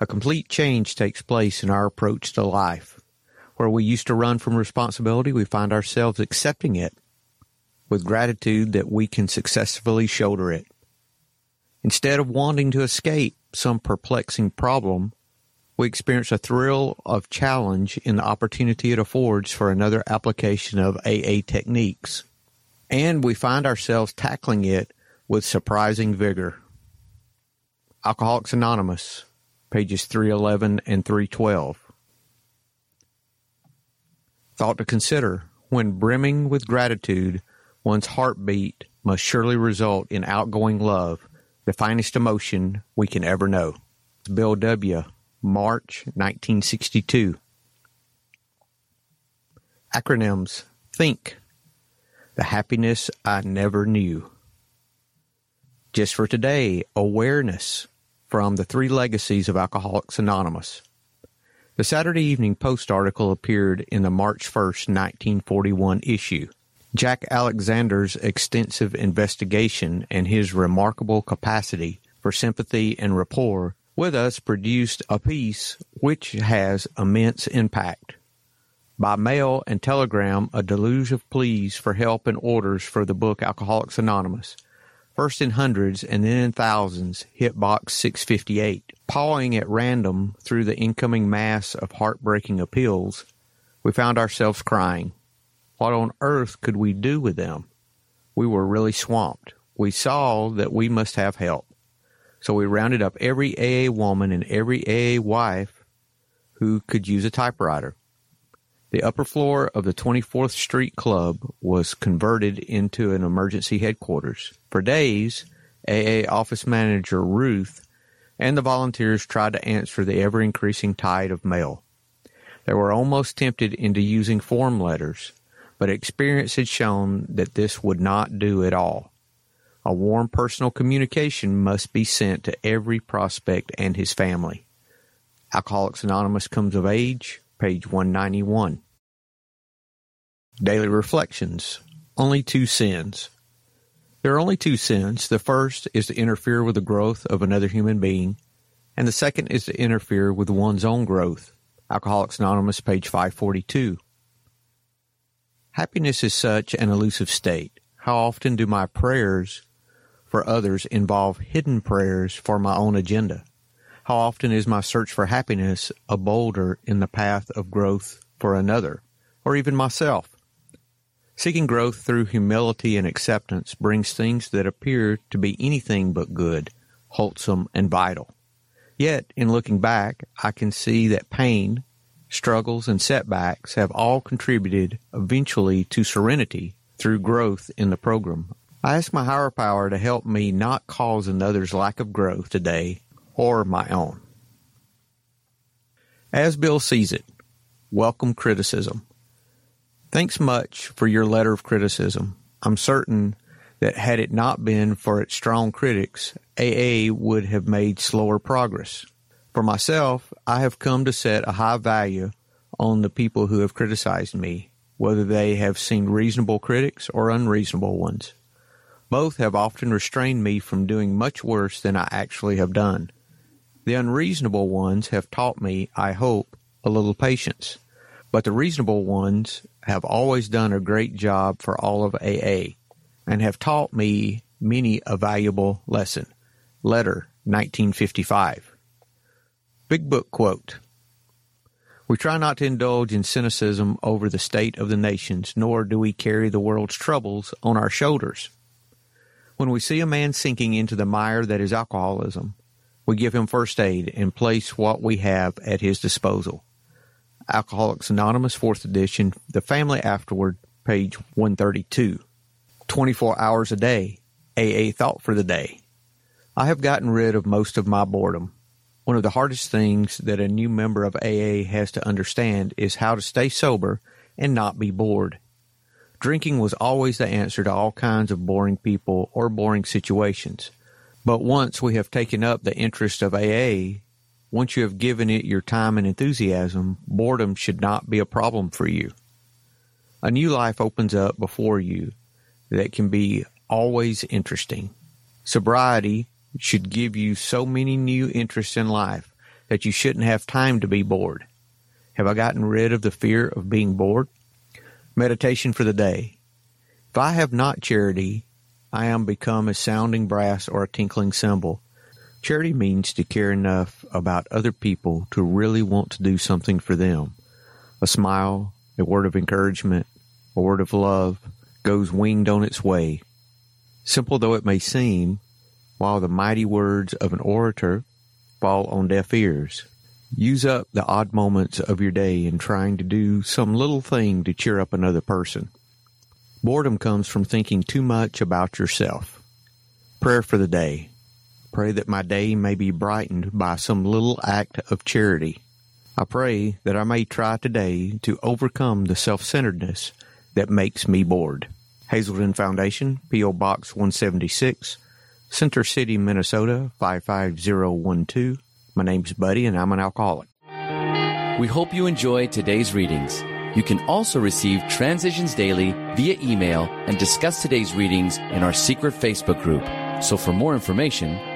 A complete change takes place in our approach to life. Where we used to run from responsibility, we find ourselves accepting it with gratitude that we can successfully shoulder it. Instead of wanting to escape some perplexing problem, we experience a thrill of challenge in the opportunity it affords for another application of AA techniques. And we find ourselves tackling it with surprising vigor. Alcoholics Anonymous, pages 311 and 312. Thought to consider when brimming with gratitude, one's heartbeat must surely result in outgoing love, the finest emotion we can ever know. Bill W., March 1962. Acronyms Think, the happiness I never knew. Just for today, awareness from the three legacies of Alcoholics Anonymous. The Saturday Evening Post article appeared in the March 1st, 1941 issue. Jack Alexander's extensive investigation and his remarkable capacity for sympathy and rapport with us produced a piece which has immense impact. By mail and telegram, a deluge of pleas for help and orders for the book Alcoholics Anonymous. First in hundreds and then in thousands, hit box 658. Pawing at random through the incoming mass of heartbreaking appeals, we found ourselves crying. What on earth could we do with them? We were really swamped. We saw that we must have help. So we rounded up every AA woman and every AA wife who could use a typewriter. The upper floor of the 24th Street Club was converted into an emergency headquarters. For days, AA office manager Ruth and the volunteers tried to answer the ever increasing tide of mail. They were almost tempted into using form letters, but experience had shown that this would not do at all. A warm personal communication must be sent to every prospect and his family. Alcoholics Anonymous comes of age, page 191. Daily Reflections Only two sins. There are only two sins. The first is to interfere with the growth of another human being, and the second is to interfere with one's own growth. Alcoholics Anonymous, page 542. Happiness is such an elusive state. How often do my prayers for others involve hidden prayers for my own agenda? How often is my search for happiness a boulder in the path of growth for another, or even myself? Seeking growth through humility and acceptance brings things that appear to be anything but good, wholesome, and vital. Yet, in looking back, I can see that pain, struggles, and setbacks have all contributed eventually to serenity through growth in the program. I ask my higher power to help me not cause another's lack of growth today or my own. As Bill sees it, welcome criticism. Thanks much for your letter of criticism. I'm certain that had it not been for its strong critics, AA would have made slower progress. For myself, I have come to set a high value on the people who have criticized me, whether they have seemed reasonable critics or unreasonable ones. Both have often restrained me from doing much worse than I actually have done. The unreasonable ones have taught me, I hope, a little patience, but the reasonable ones have always done a great job for all of AA and have taught me many a valuable lesson. Letter 1955. Big Book Quote We try not to indulge in cynicism over the state of the nations, nor do we carry the world's troubles on our shoulders. When we see a man sinking into the mire that is alcoholism, we give him first aid and place what we have at his disposal. Alcoholics Anonymous, 4th edition, The Family Afterward, page 132. 24 hours a day, AA thought for the day. I have gotten rid of most of my boredom. One of the hardest things that a new member of AA has to understand is how to stay sober and not be bored. Drinking was always the answer to all kinds of boring people or boring situations. But once we have taken up the interest of AA, once you have given it your time and enthusiasm, boredom should not be a problem for you. A new life opens up before you that can be always interesting. Sobriety should give you so many new interests in life that you shouldn't have time to be bored. Have I gotten rid of the fear of being bored? Meditation for the day. If I have not charity, I am become a sounding brass or a tinkling cymbal. Charity means to care enough about other people to really want to do something for them. A smile, a word of encouragement, a word of love goes winged on its way. Simple though it may seem, while the mighty words of an orator fall on deaf ears. Use up the odd moments of your day in trying to do some little thing to cheer up another person. Boredom comes from thinking too much about yourself. Prayer for the day. Pray that my day may be brightened by some little act of charity. I pray that I may try today to overcome the self-centeredness that makes me bored. Hazelden Foundation, P.O. Box 176, Center City, Minnesota 55012. My name's Buddy and I'm an alcoholic. We hope you enjoy today's readings. You can also receive Transitions Daily via email and discuss today's readings in our secret Facebook group. So for more information,